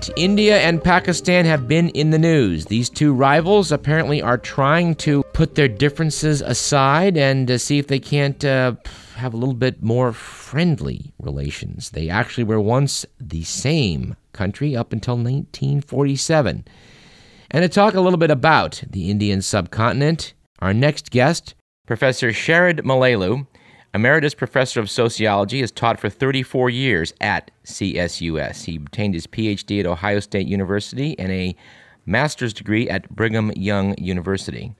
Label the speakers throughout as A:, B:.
A: All right, India and Pakistan have been in the news. These two rivals apparently are trying to put their differences aside and uh, see if they can't uh, have a little bit more friendly relations. They actually were once the same country up until 1947. And to talk a little bit about the Indian subcontinent, our next guest, Professor Sharad Malalu, Emeritus Professor of Sociology, has taught for 34 years at CSUS. He obtained his PhD at Ohio State University and a master's degree at Brigham Young University.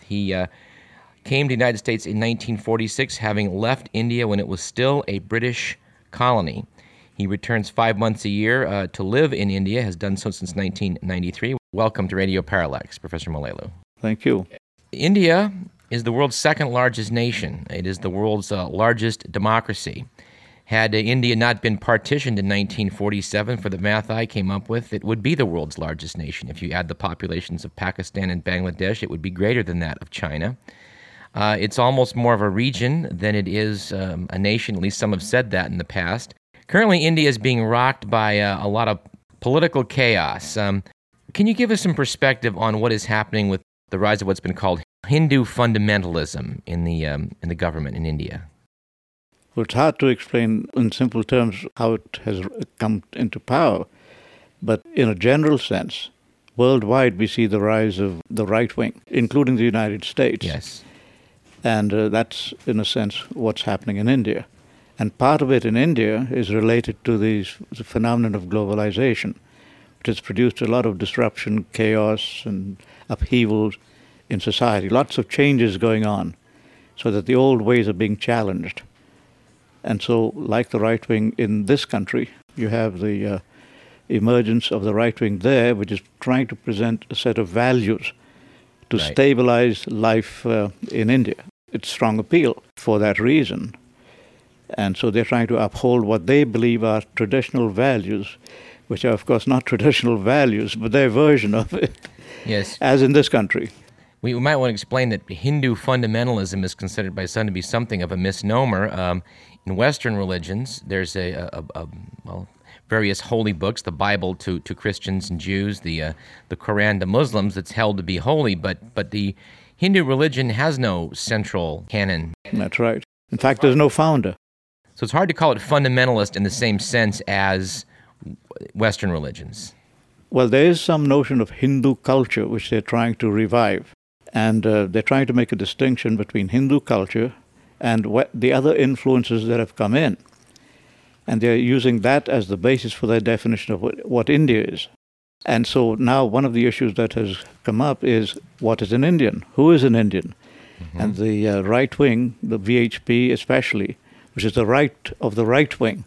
A: He uh, came to the United States in 1946, having left India when it was still a British colony. He returns five months a year uh, to live in India, has done so since 1993. Welcome to Radio Parallax, Professor Malalu.
B: Thank you.
A: India is the world's second largest nation. It is the world's uh, largest democracy. Had uh, India not been partitioned in 1947, for the math I came up with, it would be the world's largest nation. If you add the populations of Pakistan and Bangladesh, it would be greater than that of China. Uh, it's almost more of a region than it is um, a nation, at least some have said that in the past. Currently, India is being rocked by uh, a lot of political chaos. Um, can you give us some perspective on what is happening with the rise of what's been called Hindu fundamentalism in the um, in the government in India?
B: Well, it's hard to explain in simple terms how it has come into power, but in a general sense, worldwide we see the rise of the right wing, including the United States.
A: Yes.
B: And uh, that's, in a sense, what's happening in India. And part of it in India is related to these, the phenomenon of globalization, which has produced a lot of disruption, chaos, and upheavals in society, lots of changes going on, so that the old ways are being challenged. And so, like the right wing in this country, you have the uh, emergence of the right wing there, which is trying to present a set of values to right. stabilize life uh, in India. It's strong appeal for that reason. And so they're trying to uphold what they believe are traditional values, which are, of course, not traditional values, but their version of it.
A: Yes.
B: As in this country.
A: We, might want to explain that Hindu fundamentalism is considered by some to be something of a misnomer. Um, in Western religions, there's a, a, a, well, various holy books, the Bible to, to Christians and Jews, the uh, the Quran to Muslims, that's held to be holy. But but the Hindu religion has no central canon.
B: That's right. In fact, there's no founder.
A: So it's hard to call it fundamentalist in the same sense as Western religions.
B: Well, there is some notion of Hindu culture which they're trying to revive. And uh, they're trying to make a distinction between Hindu culture and what the other influences that have come in. And they're using that as the basis for their definition of what, what India is. And so now one of the issues that has come up is what is an Indian? Who is an Indian? Mm-hmm. And the uh, right wing, the VHP especially, which is the right of the right wing,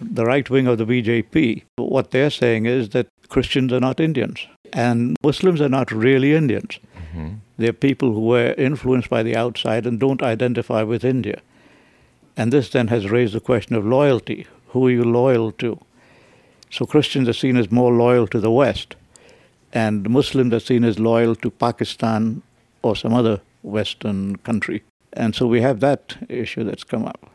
B: the right wing of the BJP, what they're saying is that Christians are not Indians and Muslims are not really Indians. Mm-hmm. They're people who were influenced by the outside and don't identify with India. And this then has raised the question of loyalty. Who are you loyal to? So Christians are seen as more loyal to the West, and Muslims are seen as loyal to Pakistan or some other Western country. And so we have that issue that's come up.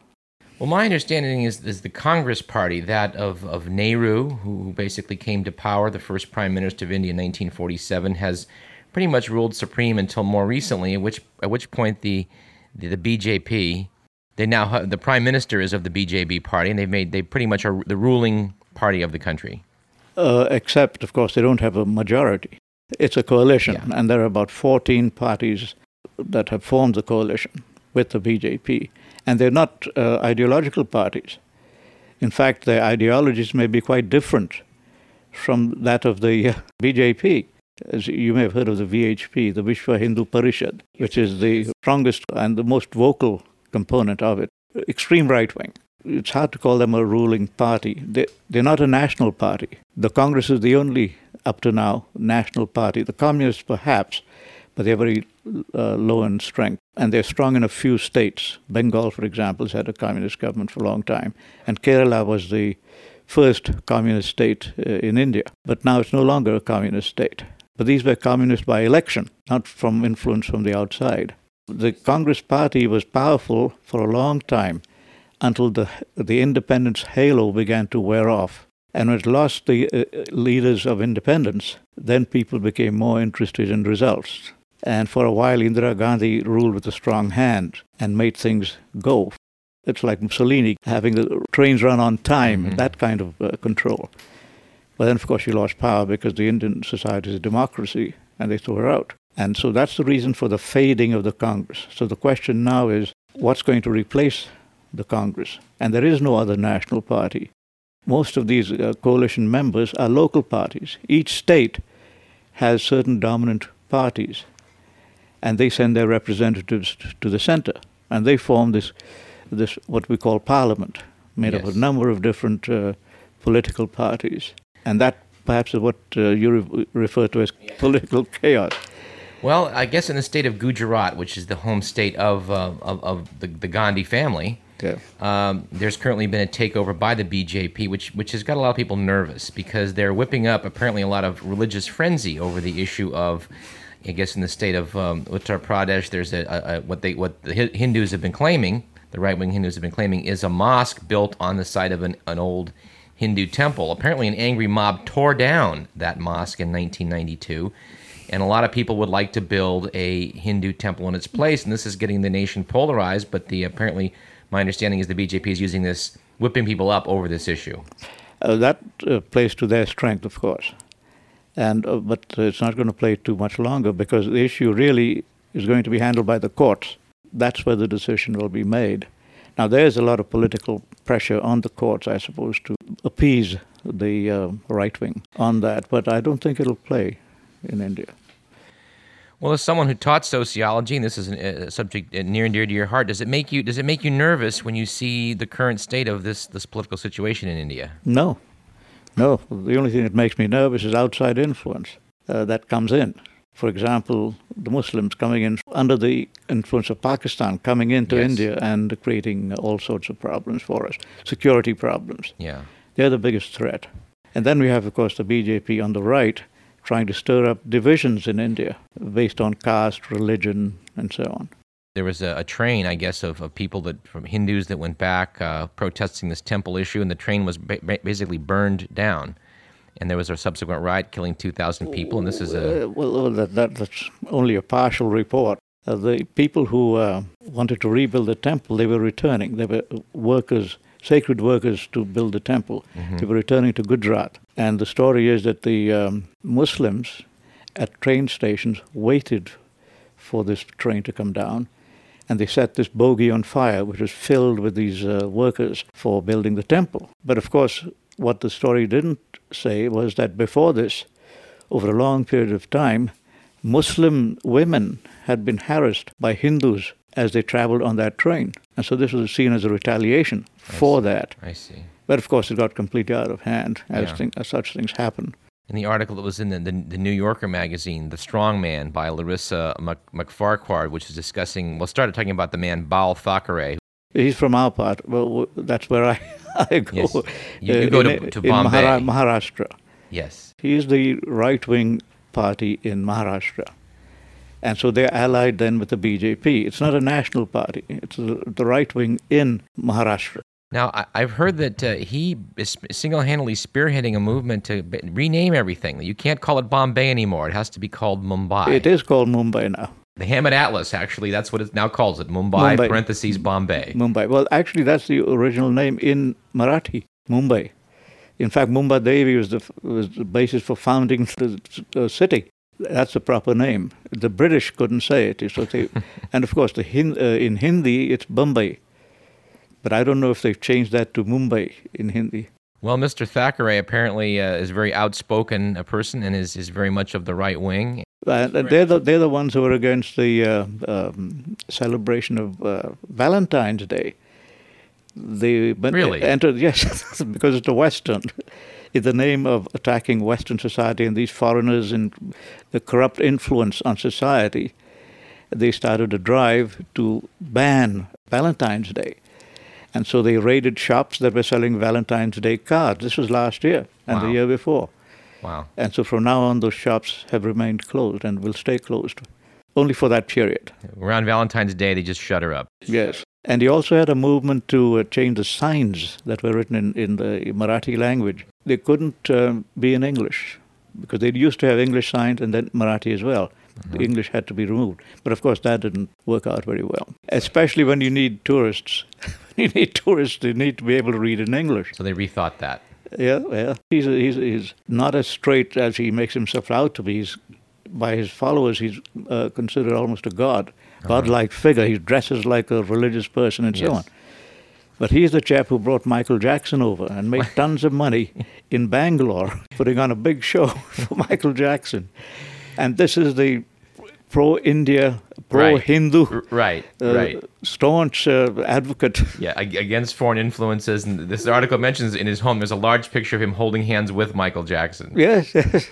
A: Well, my understanding is, is the Congress Party, that of, of Nehru, who basically came to power, the first Prime Minister of India in 1947, has pretty much ruled supreme until more recently, at which, at which point the, the, the BJP, they now the Prime Minister is of the BJP party, and they've made, they pretty much are the ruling party of the country.
B: Uh, except, of course, they don't have a majority. It's a coalition, yeah. and there are about 14 parties that have formed the coalition with the BJP and they're not uh, ideological parties. In fact, their ideologies may be quite different from that of the uh, BJP. As you may have heard of the VHP, the Vishwa Hindu Parishad, which is the strongest and the most vocal component of it, extreme right wing. It's hard to call them a ruling party. They, they're not a national party. The Congress is the only, up to now, national party. The communists, perhaps, but they're very uh, low in strength. And they're strong in a few states. Bengal, for example, has had a communist government for a long time. And Kerala was the first communist state uh, in India. But now it's no longer a communist state. But these were communist by election, not from influence from the outside. The Congress Party was powerful for a long time until the, the independence halo began to wear off. And when it lost the uh, leaders of independence, then people became more interested in results. And for a while, Indira Gandhi ruled with a strong hand and made things go. It's like Mussolini having the trains run on time, mm-hmm. that kind of uh, control. But then, of course, she lost power because the Indian society is a democracy and they threw her out. And so that's the reason for the fading of the Congress. So the question now is what's going to replace the Congress? And there is no other national party. Most of these uh, coalition members are local parties. Each state has certain dominant parties, and they send their representatives to the center, and they form this, this what we call parliament, made yes. up of a number of different uh, political parties, and that perhaps is what uh, you re- refer to as political chaos.
A: Well, I guess in the state of Gujarat, which is the home state of uh, of, of the, the Gandhi family, yeah. Um, there's currently been a takeover by the BJP, which which has got a lot of people nervous because they're whipping up apparently a lot of religious frenzy over the issue of, I guess in the state of um, Uttar Pradesh, there's a, a, a, what they what the Hindus have been claiming, the right wing Hindus have been claiming, is a mosque built on the site of an, an old Hindu temple. Apparently, an angry mob tore down that mosque in 1992 and a lot of people would like to build a Hindu temple in its place, and this is getting the nation polarized. But the apparently my understanding is the BJP is using this, whipping people up over this issue.
B: Uh, that uh, plays to their strength, of course, and uh, but it's not going to play too much longer because the issue really is going to be handled by the courts. That's where the decision will be made. Now, there's a lot of political pressure on the courts, I suppose, to appease the uh, right wing on that, but I don't think it'll play in India.
A: Well, as someone who taught sociology, and this is a subject near and dear to your heart, does it make you does it make you nervous when you see the current state of this this political situation in India?
B: No, no. The only thing that makes me nervous is outside influence uh, that comes in. For example, the Muslims coming in under the influence of Pakistan, coming into yes. India and creating all sorts of problems for us, security problems.
A: Yeah,
B: they're the biggest threat. And then we have, of course, the BJP on the right trying to stir up divisions in India based on caste, religion, and so on.
A: There was a, a train, I guess, of, of people that from Hindus that went back uh, protesting this temple issue, and the train was ba- basically burned down. And there was a subsequent riot killing 2,000 people, and this is a.
B: Uh, well, that, that, that's only a partial report. Uh, the people who uh, wanted to rebuild the temple, they were returning. They were workers sacred workers to build the temple. Mm-hmm. They were returning to Gujarat. And the story is that the um, Muslims at train stations waited for this train to come down. And they set this bogie on fire, which was filled with these uh, workers for building the temple. But of course, what the story didn't say was that before this, over a long period of time, Muslim women had been harassed by Hindus as they traveled on that train. And so this was seen as a retaliation for that.
A: I see.
B: But of course, it got completely out of hand as, yeah. thing, as such things happen.
A: In the article that was in the, the, the, New Yorker magazine, The Strong Man by Larissa MacFarquhar, which is discussing, well, started talking about the man Bal Thackeray.
B: He's from our part. Well, that's where I, I go.
A: Yes. You, you uh, go to, to Bombay.
B: In Maharashtra.
A: Yes.
B: He's the right wing party in Maharashtra. And so they're allied then with the BJP. It's not a national party, it's the right wing in Maharashtra.
A: Now, I've heard that uh, he is single handedly spearheading a movement to rename everything. You can't call it Bombay anymore. It has to be called Mumbai.
B: It is called Mumbai now.
A: The Hammond Atlas, actually, that's what it now calls it Mumbai, Mumbai, parentheses, Bombay.
B: Mumbai. Well, actually, that's the original name in Marathi, Mumbai. In fact, Mumbai Devi was the, was the basis for founding the city. That's the proper name. The British couldn't say it. So they, and of course, the Hin, uh, in Hindi, it's Bombay. But I don't know if they've changed that to Mumbai in Hindi.
A: Well, Mr. Thackeray apparently uh, is a very outspoken a person and is, is very much of the right wing.
B: Uh, they're, the, they're the ones who are against the uh, um, celebration of uh, Valentine's Day.
A: They really
B: entered, yes, because it's a Western in the name of attacking Western society and these foreigners and the corrupt influence on society, they started a drive to ban Valentine's Day. And so they raided shops that were selling Valentine's Day cards. This was last year and wow. the year before.
A: Wow.
B: And so from now on, those shops have remained closed and will stay closed only for that period.
A: Around Valentine's Day, they just shut her up.
B: Yes. And he also had a movement to uh, change the signs that were written in, in the Marathi language they couldn't um, be in English because they used to have English signs and then Marathi as well. The
A: Uh-huh.
B: English had to be removed. But of course, that didn't work out very well, especially when you need tourists. you need tourists, they need to be able to read in English.
A: So they rethought that.
B: Yeah, yeah. He's, he's, he's not as straight as he makes himself out to be. He's, by his followers, he's uh, considered almost a god, godlike figure. He dresses like a religious person and so on. But he's the chap who brought Michael Jackson over and made tons of money in Bangalore, putting on a big show for Michael Jackson. And this is the pro India, pro Hindu,
A: R- right,
B: uh,
A: right.
B: staunch uh, advocate.
A: Yeah, against foreign influences. And this article mentions in his home there's a large picture of him holding hands with Michael Jackson.
B: Yes, yes.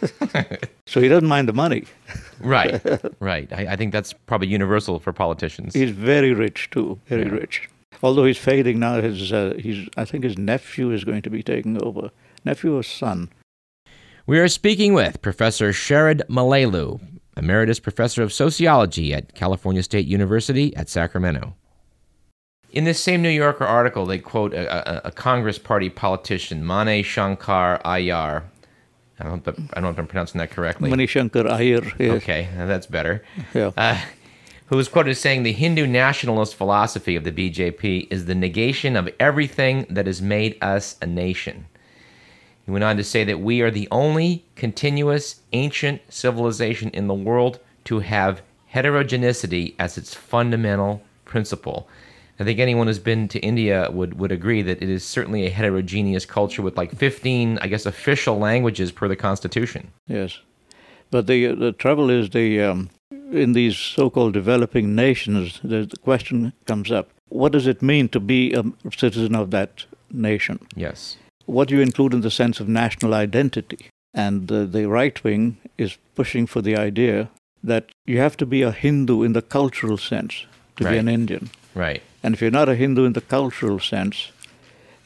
B: so he doesn't mind the money.
A: Right, right. I, I think that's probably universal for politicians.
B: He's very rich too, very
A: Yeah.
B: rich. Although he's fading now, his uh, he's I think his nephew is going to be taking over. Nephew or son?
A: We are speaking with Professor Sherrod Malelu, Emeritus Professor of Sociology at California State University at Sacramento. In this same New Yorker article, they quote a, a, a Congress Party politician, Mane Shankar Ayar. I don't, know if- I don't know if I'm pronouncing that correctly.
B: Mani Shankar Aiyar. Yes.
A: Okay, that's better.
B: Yeah.
A: Uh, who was quoted as saying the Hindu nationalist philosophy of the BJP is the negation of everything that has made us a nation. He went on to say that we are the only continuous ancient civilization in the world to have heterogeneity as its fundamental principle. I think anyone who's been to India would, would agree that it is certainly a heterogeneous culture with like 15, I guess, official languages per the Constitution.
B: Yes, but the the trouble is the um, in these so-called developing nations, the, the question comes up: What does it mean to be a citizen of that nation?
A: Yes.
B: What do you include in the sense of national identity? And uh, the right wing is pushing for the idea that you have to be a Hindu in the cultural sense to
A: Right.
B: be an Indian.
A: Right.
B: And if you're not a Hindu in the cultural sense,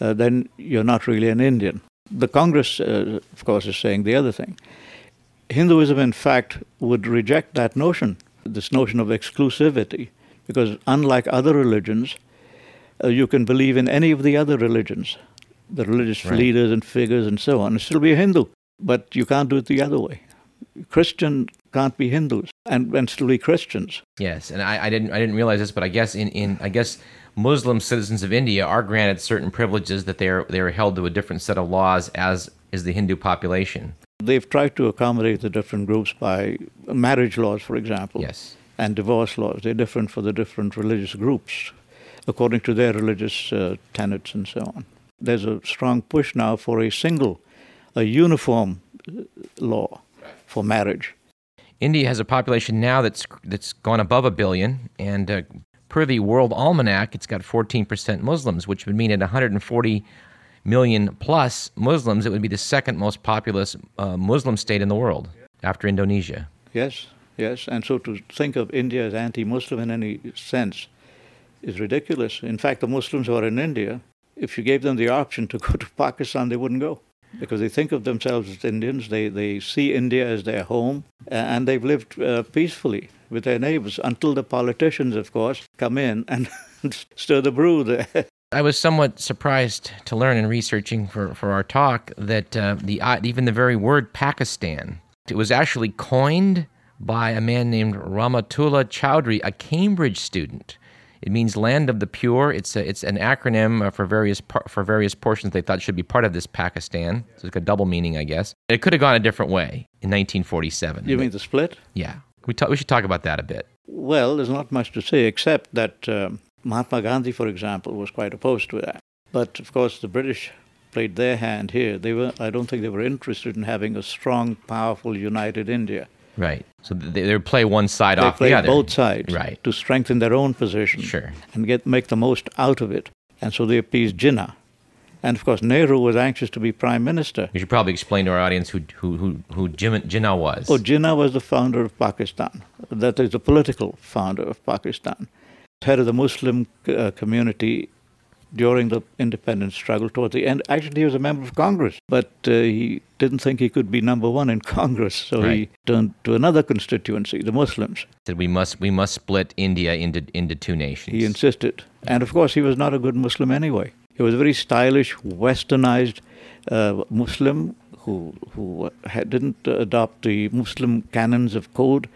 B: uh, then you're not really an Indian. The Congress, uh, of course, is saying the other thing. Hinduism, in fact, would reject that notion, this notion of exclusivity, because unlike other religions, uh, you can believe in any of the other religions, the religious
A: Right.
B: leaders and figures and so on, and still be a Hindu. But you can't do it the other way. Christian can't be Hindus and, and still be Christians.
A: Yes, and I, I didn't I didn't realize this, but I guess in, in I guess Muslim citizens of India are granted certain privileges that they are they are held to a different set of laws as is the Hindu population.
B: They've tried to accommodate the different groups by marriage laws, for example,
A: Yes.
B: and divorce laws. They're different for the different religious groups according to their religious uh, tenets and so on. There's a strong push now for a single, a uniform uh, law for marriage.
A: India has a population now that's that's gone above a billion, and uh, per the World Almanac, it's got 14% Muslims, which would mean at 140 million plus Muslims, it would be the second most populous uh, Muslim state in the world after Indonesia.
B: Yes, yes. And so to think of India as anti Muslim in any sense is ridiculous. In fact, the Muslims who are in India, if you gave them the option to go to Pakistan, they wouldn't go because they think of themselves as Indians. They, they see India as their home and they've lived uh, peacefully with their neighbors until the politicians, of course, come in and stir the brew there.
A: I was somewhat surprised to learn in researching for, for our talk that uh, the uh, even the very word Pakistan it was actually coined by a man named Ramatullah Chowdhury, a Cambridge student. It means land of the pure. It's a, it's an acronym uh, for various par- for various portions they thought should be part of this Pakistan. So it's got double meaning, I guess. It could have gone a different way in 1947.
B: you mean the split?
A: Yeah, we ta- we should talk about that a bit.
B: Well, there's not much to say except that um, Mahatma Gandhi, for example, was quite opposed to that. But of course, the British played their hand here. They were, I don't think they were interested in having a strong, powerful, united India.
A: Right. So they, they play one side
B: They
A: off
B: played
A: the other.
B: both sides
A: Right.
B: to strengthen their own position
A: Sure.
B: and get make the most out of it. And so they appeased Jinnah. And of course, Nehru was anxious to be prime minister.
A: We should probably explain to our audience who who who, who Jinnah was.
B: Oh, Jinnah was the founder of Pakistan. That is the political founder of Pakistan. Head of the Muslim uh, community during the independence struggle towards the end. Actually, he was a member of Congress, but uh, he didn't think he could be number one in Congress, so he turned to another constituency, the Muslims.
A: said we must we must split India into into two nations.
B: He insisted. And of course, he was not a good Muslim anyway. He was a very stylish, westernized uh, Muslim who who had, didn't adopt the Muslim canons of code,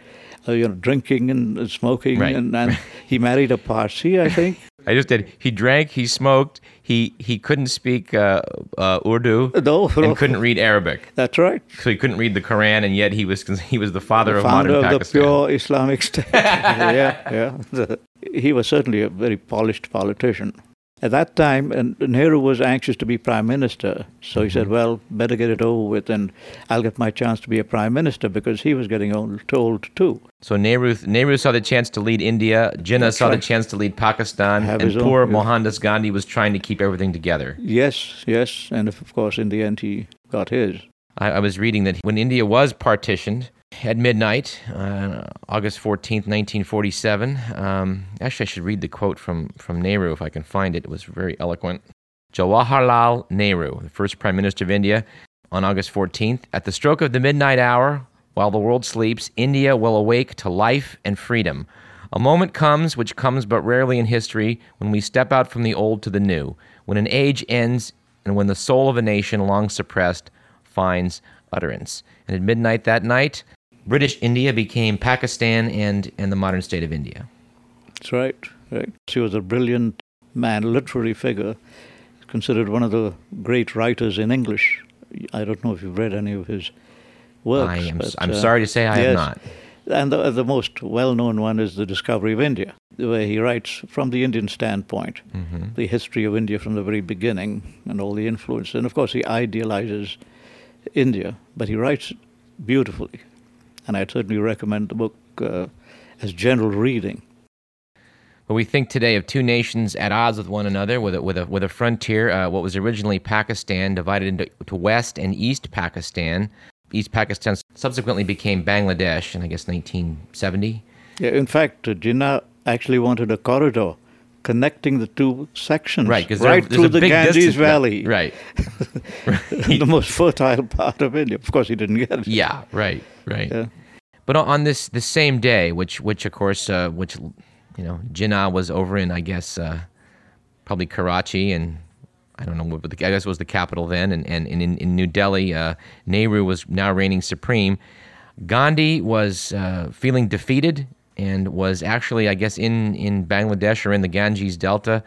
B: uh, you know, drinking and smoking,
A: Right.
B: and, and he married a Parsi, I think.
A: I just did. He drank. He smoked. He he couldn't speak uh, uh, Urdu
B: No, no.
A: and couldn't read Arabic.
B: That's right.
A: So he couldn't read the Quran, and yet he was he was the father of
B: founder
A: modern
B: of the pure Islamic State. yeah, yeah. The- he was certainly a very polished politician. At that time, and Nehru was anxious to be prime minister, so he
A: Mm-hmm.
B: said, "Well, better get it over with, and I'll get my chance to be a prime minister because he was getting old, too old too."
A: So Nehru Nehru saw the chance to lead India. Jinnah saw the chance to lead Pakistan,
B: Have
A: and
B: own-
A: poor
B: yeah.
A: Mohandas Gandhi was trying to keep everything together.
B: Yes, yes, and of course, in the end, he got his.
A: I, I was reading that when India was partitioned at midnight, uh, August 14th, 1947. Um, actually, I should read the quote from, from Nehru if I can find it. It was very eloquent. Jawaharlal Nehru, the first Prime Minister of India, on August 14th. At the stroke of the midnight hour, while the world sleeps, India will awake to life and freedom. A moment comes, which comes but rarely in history, when we step out from the old to the new, when an age ends, and when the soul of a nation long suppressed finds utterance. And at midnight that night, British India became Pakistan and, and the modern state of India.
B: That's right, right. He was a brilliant man, literary figure, considered one of the great writers in English. I don't know if you've read any of his works.
A: I am,
B: but,
A: I'm
B: uh,
A: sorry to say I have not.
B: And the, the most well known one is The Discovery of India, where he writes from the Indian standpoint,
A: Mm-hmm.
B: the history of India from the very beginning and all the influence. And of course, he idealizes India, but he writes beautifully. And I'd certainly recommend the book uh, as general reading.
A: But we think today of two nations at odds with one another, with a, with a, with a frontier, uh, what was originally Pakistan, divided into to West and East Pakistan. East Pakistan subsequently became Bangladesh in, I guess, 1970.
B: Yeah, in fact, uh, Jinnah actually wanted a corridor connecting the two sections
A: Right,
B: right through the Ganges
A: distance-
B: Valley,
A: Right.
B: the most fertile part of India. Of course, he didn't get it.
A: Yeah, right, right.
B: Yeah.
A: But on- this the same day, which which of course, uh, which you know, Jinnah was over in, I guess, uh, probably Karachi, and I don't know what, but the, I guess it was the capital then, and and, and in, in New Delhi, uh, Nehru was now reigning supreme. Gandhi was uh, feeling defeated and was actually, I guess, in in Bangladesh or in the Ganges Delta.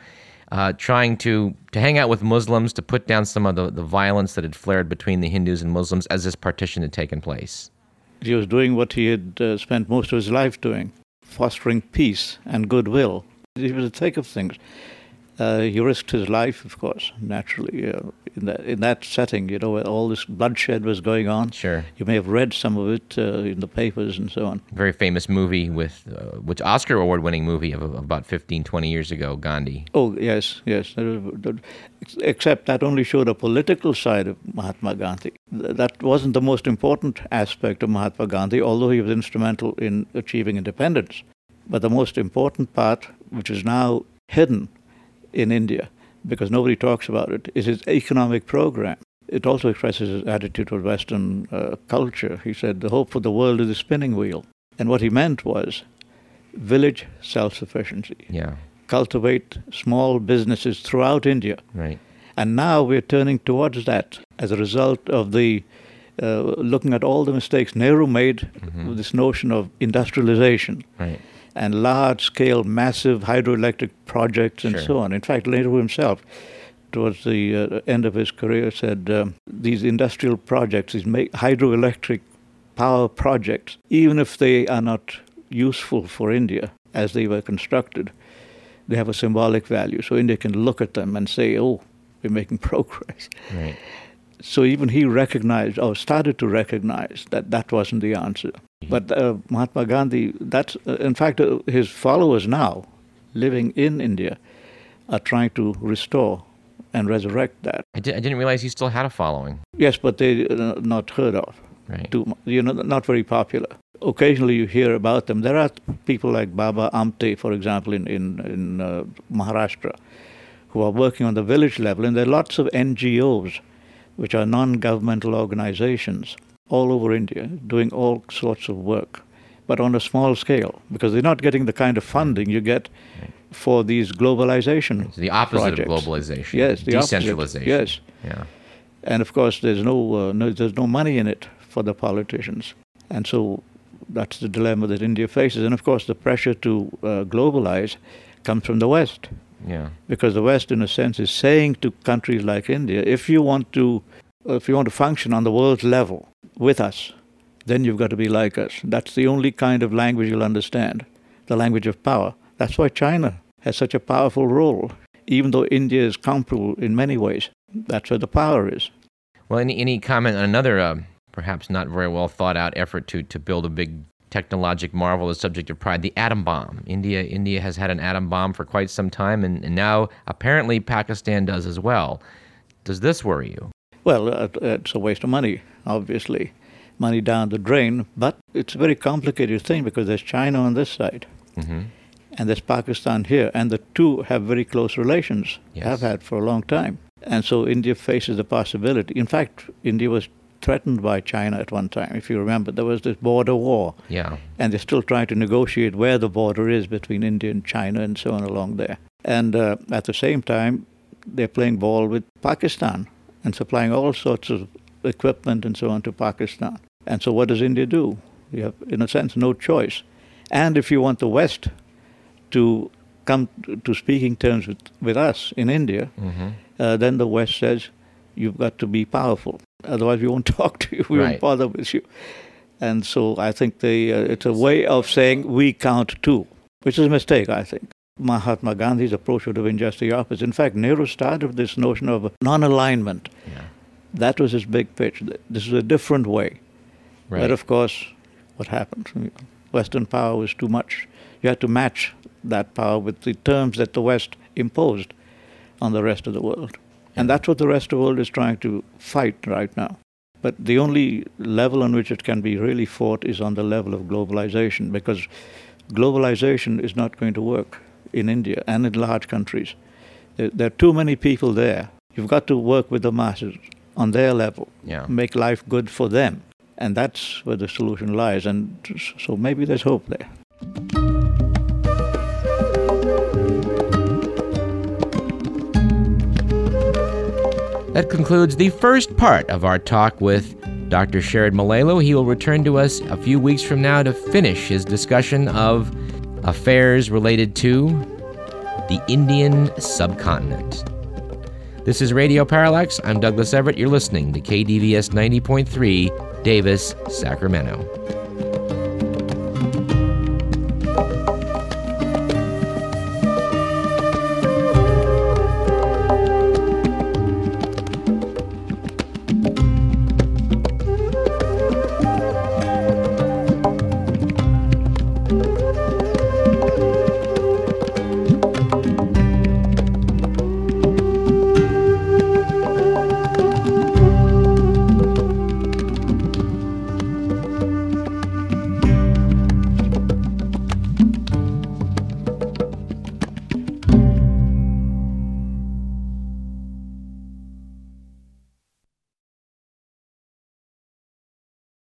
A: Uh, trying to, to hang out with Muslims to put down some of the, the violence that had flared between the Hindus and Muslims as this partition had taken place.
B: He was doing what he had uh, spent most of his life doing, fostering peace and goodwill. He was the thick of things. Uh, he risked his life, of course, naturally, uh, in that in that setting. You know, where all this bloodshed was going on.
A: Sure.
B: You may have read some of it uh, in the papers and so on.
A: very famous movie with uh, which Oscar award winning movie of, of about 15 20 years ago Gandhi
B: Oh yes, yes. Except that only showed a political side of Mahatma Gandhi. That wasn't the most important aspect of Mahatma Gandhi, although he was instrumental in achieving independence. But the most important part, which is now hidden in India because nobody talks about it, is his economic program. It also expresses his attitude toward Western uh, culture. He said, The hope for the world is the spinning wheel. And what he meant was village self sufficiency
A: yeah
B: cultivate small businesses throughout India.
A: right
B: And now we're turning towards that as a result of the uh, looking at all the mistakes Nehru made with this notion of industrialization
A: right
B: and large scale, massive hydroelectric projects and
A: Sure.
B: so on. In fact, Nehru himself, towards the uh, end of his career, said um, these industrial projects, these ma- hydroelectric power projects, even if they are not useful for India as they were constructed, they have a symbolic value. So India can look at them and say, oh, we're making progress.
A: right
B: So even he recognized, or started to recognize, that that wasn't the answer. But uh, Mahatma Gandhi, that's, uh, in fact, uh, his followers now, living in India, are trying to restore and resurrect that.
A: I, di- I didn't realize he still had a following
B: Yes, but they uh, not heard of.
A: right
B: Too, you know, not very popular. Occasionally you hear about them. There are people like Baba Amte, for example, in in, in uh, Maharashtra, who are working on the village level, and there are lots of NGOs, which are non-governmental organizations all over India, doing all sorts of work, but on a small scale, because they're not getting the kind of funding you get for these globalization.
A: It's the opposite
B: projects.
A: of globalization.
B: Yes, the opposite.
A: decentralization.
B: Yes,
A: Yeah.
B: and of course there's no, uh, no there's no money in it for the politicians, and so that's the dilemma that India faces. And of course the pressure to uh, globalize comes from the West.
A: Yeah.
B: because the West, in a sense, is saying to countries like India, if you want to, if you want to function on the world level with us, then you've got to be like us. That's the only kind of language you'll understand, the language of power. That's why China has such a powerful role, even though India is comparable in many ways. That's where the power is.
A: Well, any, any comment on another, uh, perhaps not very well thought out effort to, to build a big technologic marvel, the subject of pride, the atom bomb. India India has had an atom bomb for quite some time, and, and now apparently Pakistan does as well. Does this worry you?
B: Well, uh, it's a waste of money, obviously. Money down the drain, but it's a very complicated thing because there's China on this side.
A: Mm-hmm.
B: and there's Pakistan here, and the two have very close relations,
A: Yes.
B: have had for a long time. And so India faces the possibility. In fact, India was threatened by China at one time. If you remember, there was this border war,
A: Yeah.
B: and they're still trying to negotiate where the border is between India and China and so on along there. And uh, at the same time, they're playing ball with Pakistan and supplying all sorts of equipment and so on to Pakistan. And so what does India do? You have, in a sense, no choice. And if you want the West to come to speaking terms with, with us in India,
A: Mm-hmm.
B: uh, then the West says, you've got to be powerful. Otherwise, we won't talk to you. We
A: Right.
B: won't bother with you. And so I think they, uh, it's a way of saying we count too, which is a mistake, I think. Mahatma Gandhi's approach would have been just the opposite. In fact, Nehru started with this notion of non alignment.
A: Yeah.
B: That was his big pitch. This is a different way.
A: Right.
B: But of course, what happened? Western power was too much. You had to match that power with the terms that the West imposed on the rest of the world. And that's what the rest of the world is trying to fight right now. But the only level on which it can be really fought is on the level of globalization, because globalization is not going to work in India and in large countries. There, there are too many people there. You've got to work with the masses on their level
A: yeah.
B: make life good for them. And that's where the solution lies. And so maybe there's hope there.
A: That concludes the first part of our talk with Dr. Sherrod Malelo. He will return to us a few weeks from now to finish his discussion of affairs related to the Indian subcontinent. This is Radio Parallax. I'm Douglas Everett. You're listening to KDVS 90.3, Davis, Sacramento.